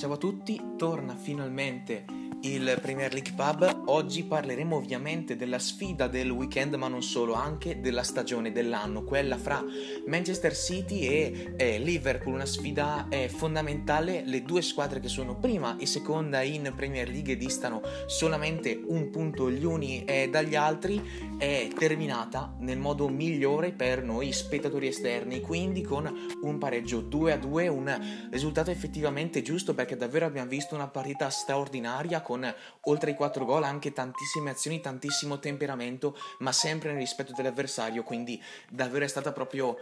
Ciao a tutti, torna finalmente il Premier League Pub. Oggi parleremo ovviamente della sfida del weekend, ma non solo, anche della stagione dell'anno, quella fra Manchester City e eh, Liverpool, una sfida eh, fondamentale. Le due squadre che sono prima e seconda in Premier League distano solamente un punto gli uni eh, dagli altri. È terminata nel modo migliore per noi spettatori esterni, quindi con un pareggio 2 a 2, un risultato effettivamente giusto perché davvero abbiamo visto una partita straordinaria con oltre i 4 gol anche tantissime azioni, tantissimo temperamento, ma sempre nel rispetto dell'avversario, quindi davvero è stata proprio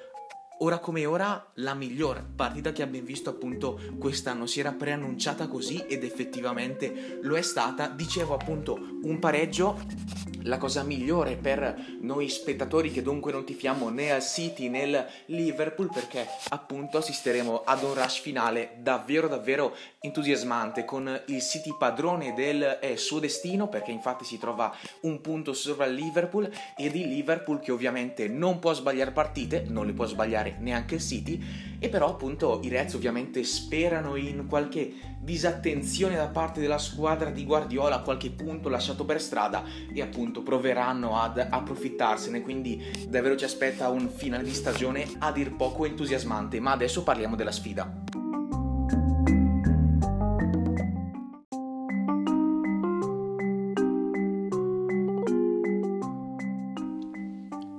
ora come ora la miglior partita che abbiamo visto appunto quest'anno. Si era preannunciata così ed effettivamente lo è stata. Dicevo appunto un pareggio la cosa migliore per noi spettatori che dunque non tifiamo né al City né al Liverpool perché appunto assisteremo ad un rush finale davvero davvero entusiasmante con il City padrone del eh, suo destino perché infatti si trova un punto sopra il Liverpool ed il Liverpool che ovviamente non può sbagliare partite, non le può sbagliare neanche il City e però appunto i Reds ovviamente sperano in qualche disattenzione da parte della squadra di Guardiola, qualche punto lasciato per strada e appunto proveranno ad approfittarsene, quindi davvero ci aspetta un finale di stagione a dir poco entusiasmante, ma adesso parliamo della sfida.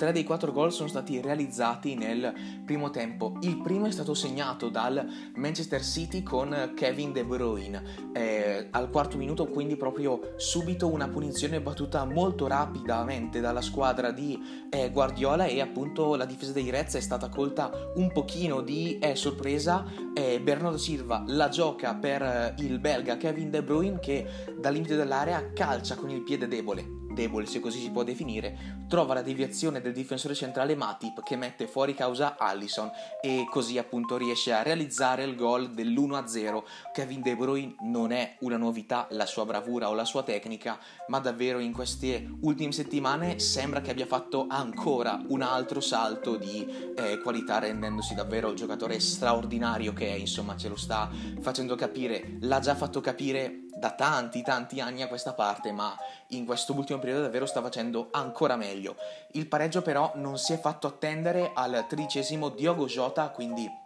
Tre dei quattro gol sono stati realizzati nel primo tempo. Il primo è stato segnato dal Manchester City con Kevin De Bruyne. Eh, al quarto minuto, quindi proprio subito una punizione battuta molto rapidamente dalla squadra di eh, Guardiola e appunto la difesa dei Reds è stata colta un pochino di eh, sorpresa. Bernardo Silva la gioca per eh, il belga Kevin De Bruyne che dal limite dell'area calcia con il piede debole debole se così si può definire, trova la deviazione del difensore centrale Matip che mette fuori causa Allison e così appunto riesce a realizzare il gol dell'1-0. Kevin De Bruyne non è una novità la sua bravura o la sua tecnica, ma davvero in queste ultime settimane sembra che abbia fatto ancora un altro salto di eh, qualità rendendosi davvero il giocatore straordinario che è, insomma ce lo sta facendo capire, l'ha già fatto capire da tanti tanti anni a questa parte, ma in questo ultimo periodo davvero sta facendo ancora meglio. Il pareggio però non si è fatto attendere al tredicesimo Diogo Jota, quindi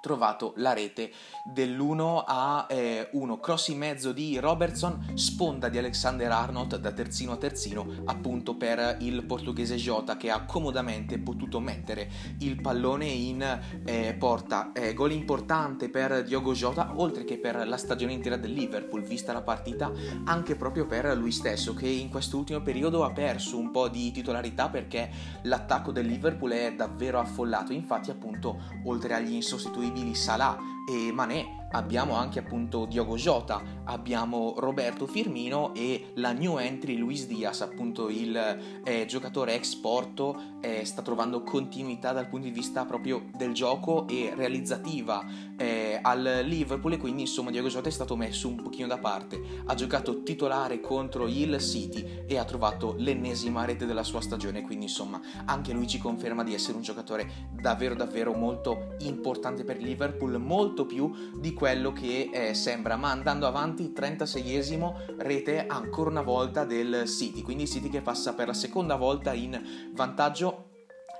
trovato la rete dell'1 a eh, 1 cross in mezzo di Robertson sponda di Alexander Arnold da terzino a terzino appunto per il portoghese Jota che ha comodamente potuto mettere il pallone in eh, porta. Eh, gol importante per Diogo Jota oltre che per la stagione intera del Liverpool vista la partita anche proprio per lui stesso che in questo ultimo periodo ha perso un po' di titolarità perché l'attacco del Liverpool è davvero affollato. Infatti appunto oltre agli insostituibili disponibili Salah e Mané abbiamo anche appunto Diogo Jota, abbiamo Roberto Firmino e la new entry Luis Diaz, appunto il eh, giocatore ex Porto, eh, sta trovando continuità dal punto di vista proprio del gioco e realizzativa eh, al Liverpool e quindi insomma Diogo Jota è stato messo un pochino da parte, ha giocato titolare contro il City e ha trovato l'ennesima rete della sua stagione, quindi insomma anche lui ci conferma di essere un giocatore davvero davvero molto importante per il Liverpool, molto più di quello che eh, sembra, ma andando avanti 36esimo rete ancora una volta del City, quindi City che passa per la seconda volta in vantaggio.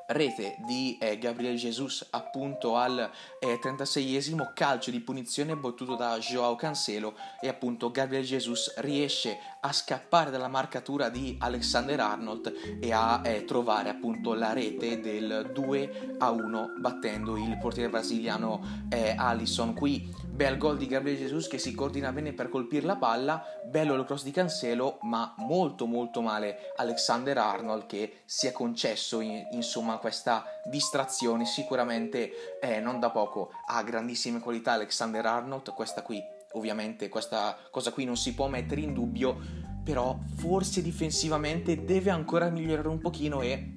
Rete di eh, Gabriel Jesus appunto al eh, 36esimo calcio di punizione battuto da Joao Cancelo. E appunto Gabriel Jesus riesce a scappare dalla marcatura di Alexander Arnold e a eh, trovare appunto la rete del 2 a 1 battendo il portiere brasiliano eh, Alisson. Qui bel gol di Gabriel Jesus che si coordina bene per colpire la palla. Bello il cross di Cancelo ma molto molto male Alexander Arnold che si è concesso in, insomma questa distrazione. Sicuramente eh, non da poco ha grandissime qualità Alexander Arnold. Questa qui ovviamente questa cosa qui non si può mettere in dubbio però forse difensivamente deve ancora migliorare un pochino e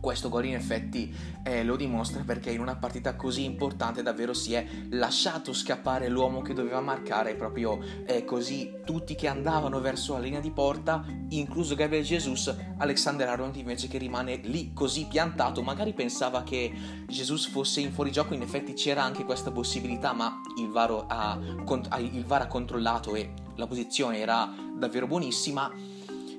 questo gol in effetti eh, lo dimostra perché in una partita così importante davvero si è lasciato scappare l'uomo che doveva marcare proprio eh, così tutti che andavano verso la linea di porta, incluso Gabriel Jesus, Alexander Arnold invece che rimane lì così piantato, magari pensava che Jesus fosse in fuorigioco, in effetti c'era anche questa possibilità, ma il ha, il VAR ha controllato e la posizione era davvero buonissima.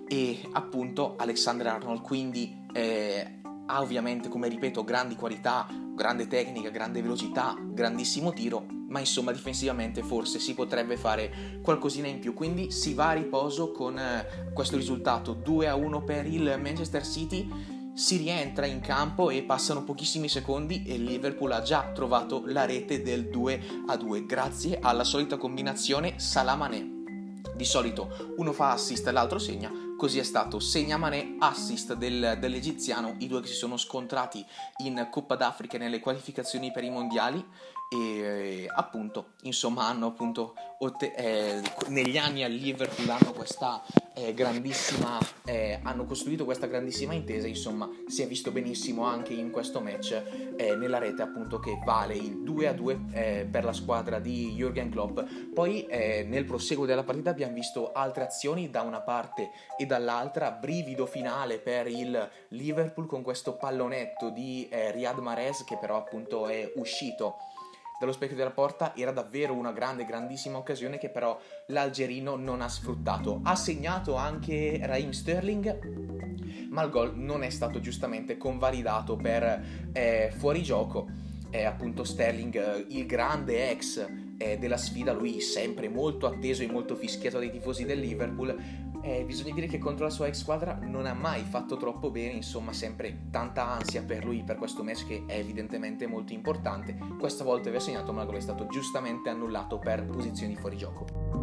E appunto Alexander Arnold quindi eh, ha ovviamente, come ripeto, grandi qualità, grande tecnica, grande velocità, grandissimo tiro, ma insomma difensivamente forse si potrebbe fare qualcosina in più. Quindi si va a riposo con eh, questo risultato 2 a 1 per il Manchester City. Si rientra in campo e passano pochissimi secondi e Liverpool ha già trovato la rete del 2 a 2 grazie alla solita combinazione Salamane. Di solito uno fa assist e l'altro segna, Così è stato. Segna Mané, assist del, dell'egiziano, i due che si sono scontrati in Coppa d'Africa nelle qualificazioni per i mondiali e appunto insomma hanno appunto eh, negli anni al Liverpool hanno questa eh, grandissima eh, hanno costruito questa grandissima intesa insomma si è visto benissimo anche in questo match eh, nella rete appunto che vale il 2 a 2 eh, per la squadra di Jürgen Klopp. Poi eh, nel proseguo della partita abbiamo visto altre azioni da una parte e dall'altra brivido finale per il Liverpool con questo pallonetto di Riyad Mahrez che però appunto è uscito dallo specchio della porta era davvero una grande, grandissima occasione che però l'algerino non ha sfruttato. Ha segnato anche Raheem Sterling, ma il gol non è stato giustamente convalidato per eh, fuorigioco. Eh, appunto Sterling, eh, il grande ex eh, della sfida, lui sempre molto atteso e molto fischiato dai tifosi del Liverpool, eh, bisogna dire che contro la sua ex squadra non ha mai fatto troppo bene, insomma sempre tanta ansia per lui per questo match che è evidentemente molto importante. Questa volta aveva segnato ma il è stato giustamente annullato per posizioni fuori gioco.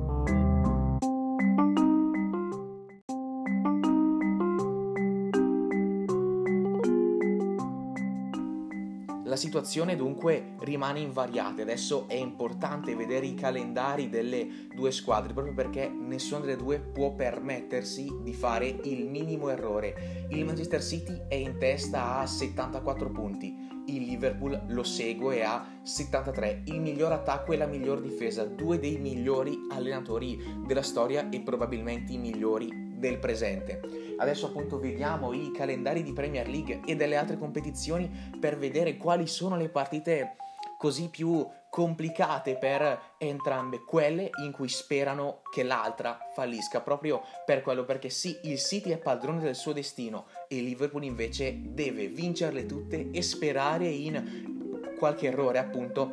Situazione dunque rimane invariata. Adesso è importante vedere i calendari delle due squadre, proprio perché nessuna delle due può permettersi di fare il minimo errore. Il Manchester City è in testa a 74 punti. Il Liverpool lo segue a 73, il miglior attacco e la miglior difesa, due dei migliori allenatori della storia e probabilmente i migliori del presente. Adesso appunto vediamo i calendari di Premier League e delle altre competizioni per vedere quali sono le partite così più complicate per entrambe, quelle in cui sperano che l'altra fallisca, proprio per quello perché sì, il City è padrone del suo destino e Liverpool invece deve vincerle tutte e sperare in qualche errore appunto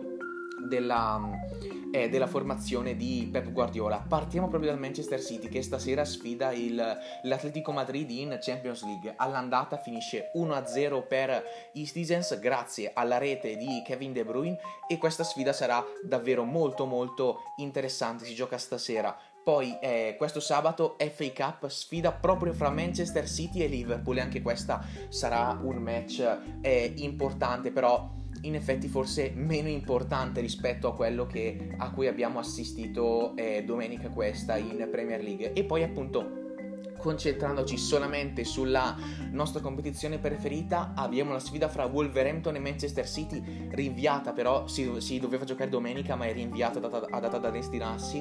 della eh, della formazione di Pep Guardiola. Partiamo proprio dal Manchester City che stasera sfida il, l'Atletico Madrid in Champions League. All'andata finisce 1-0 per i Citizens grazie alla rete di Kevin De Bruyne e questa sfida sarà davvero molto molto interessante. Si gioca stasera. Poi eh, questo sabato FA Cup sfida proprio fra Manchester City e Liverpool e anche questa sarà un match eh, importante però in effetti forse meno importante rispetto a quello che, a cui abbiamo assistito eh, domenica questa in Premier League. E poi appunto concentrandoci solamente sulla nostra competizione preferita, abbiamo la sfida fra Wolverhampton e Manchester City, rinviata però, si, si doveva giocare domenica ma è rinviata a data da destinarsi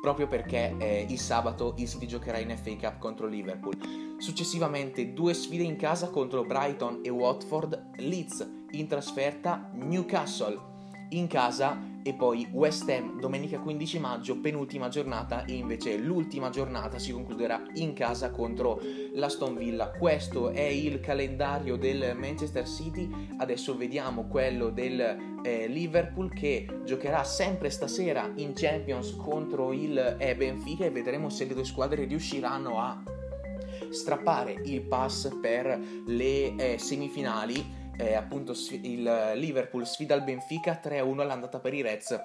proprio perché eh, il sabato il City giocherà in FA Cup contro Liverpool. Successivamente due sfide in casa contro Brighton e Watford, Leeds in trasferta, Newcastle in casa e poi West Ham domenica 15 maggio, penultima giornata e invece l'ultima giornata si concluderà in casa contro l'Aston Villa. Questo è il calendario del Manchester City, adesso vediamo quello del eh, Liverpool che giocherà sempre stasera in Champions contro il eh, Benfica e vedremo se le due squadre riusciranno a strappare il pass per le eh, semifinali eh, appunto il Liverpool sfida il Benfica 3-1 all'andata per i Reds.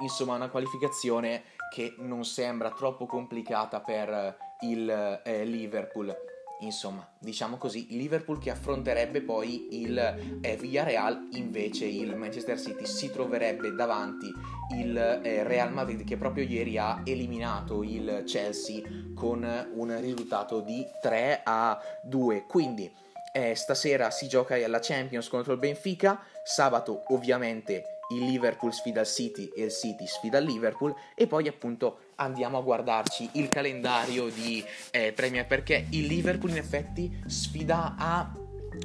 Insomma, una qualificazione che non sembra troppo complicata per il eh, Liverpool. Insomma, diciamo così, Liverpool che affronterebbe poi il eh, Villarreal, invece il Manchester City si troverebbe davanti il eh, Real Madrid che proprio ieri ha eliminato il Chelsea con un risultato di 3 a 2. Quindi eh, stasera si gioca la Champions contro il Benfica, sabato ovviamente il Liverpool sfida il City e il City sfida il Liverpool e poi appunto andiamo a guardarci il calendario di eh, Premier perché il Liverpool in effetti sfida a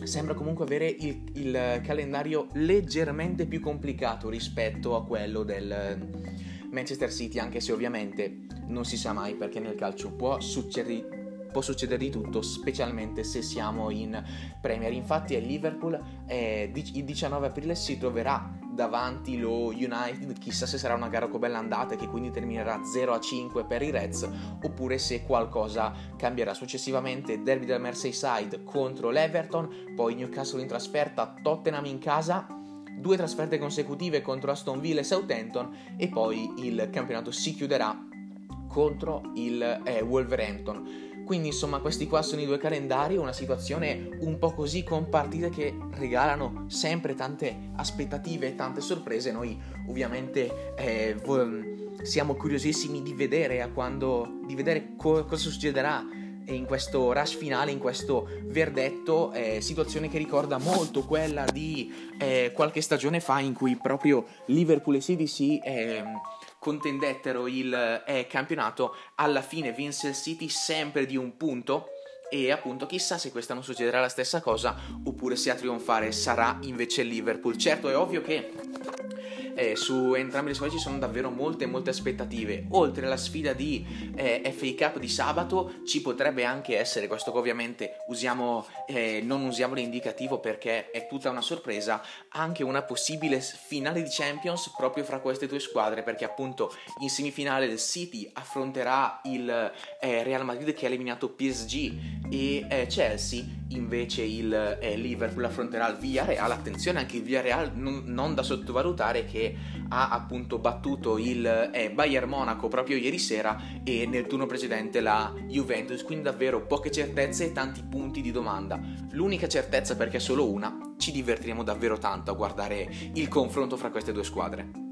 sembra comunque avere il, il, calendario leggermente più complicato rispetto a quello del eh, Manchester City anche se ovviamente non si sa mai perché nel calcio può succedere può succedere di tutto, specialmente se siamo in Premier. Infatti, a Liverpool eh, il 19 aprile si troverà davanti lo United, chissà se sarà una gara con bella andata che quindi terminerà 0 a 5 per i Reds oppure se qualcosa cambierà. Successivamente derby del Merseyside contro l'Everton, poi Newcastle in trasferta, Tottenham in casa due trasferte consecutive contro Aston Villa e Southampton e poi il campionato si chiuderà contro il eh, Wolverhampton. Quindi insomma questi qua sono i due calendari, una situazione un po' così con partite che regalano sempre tante aspettative e tante sorprese. Noi ovviamente eh, siamo curiosissimi di vedere, quando, di vedere co- cosa succederà in questo rush finale, in questo verdetto, eh, situazione che ricorda molto quella di eh, qualche stagione fa in cui proprio Liverpool e CDC eh, contendettero il eh, campionato, alla fine vinse il City sempre di un punto e appunto chissà se quest'anno succederà la stessa cosa oppure se a trionfare sarà invece il Liverpool. Certo è ovvio che eh, su entrambe le squadre ci sono davvero molte molte aspettative. Oltre alla sfida di eh, FA Cup di sabato ci potrebbe anche essere, questo che ovviamente usiamo, eh, non usiamo l'indicativo perché è tutta una sorpresa, anche una possibile finale di Champions proprio fra queste due squadre perché appunto in semifinale il City affronterà il eh, Real Madrid che ha eliminato PSG e eh, Chelsea invece il eh, Liverpool affronterà il Villarreal attenzione anche il Villarreal non, non da sottovalutare ha appunto battuto il eh, Bayern Monaco proprio ieri sera e nel turno precedente la Juventus, quindi davvero poche certezze e tanti punti di domanda. L'unica certezza perché è solo una, ci divertiremo davvero tanto a guardare il confronto fra queste due squadre.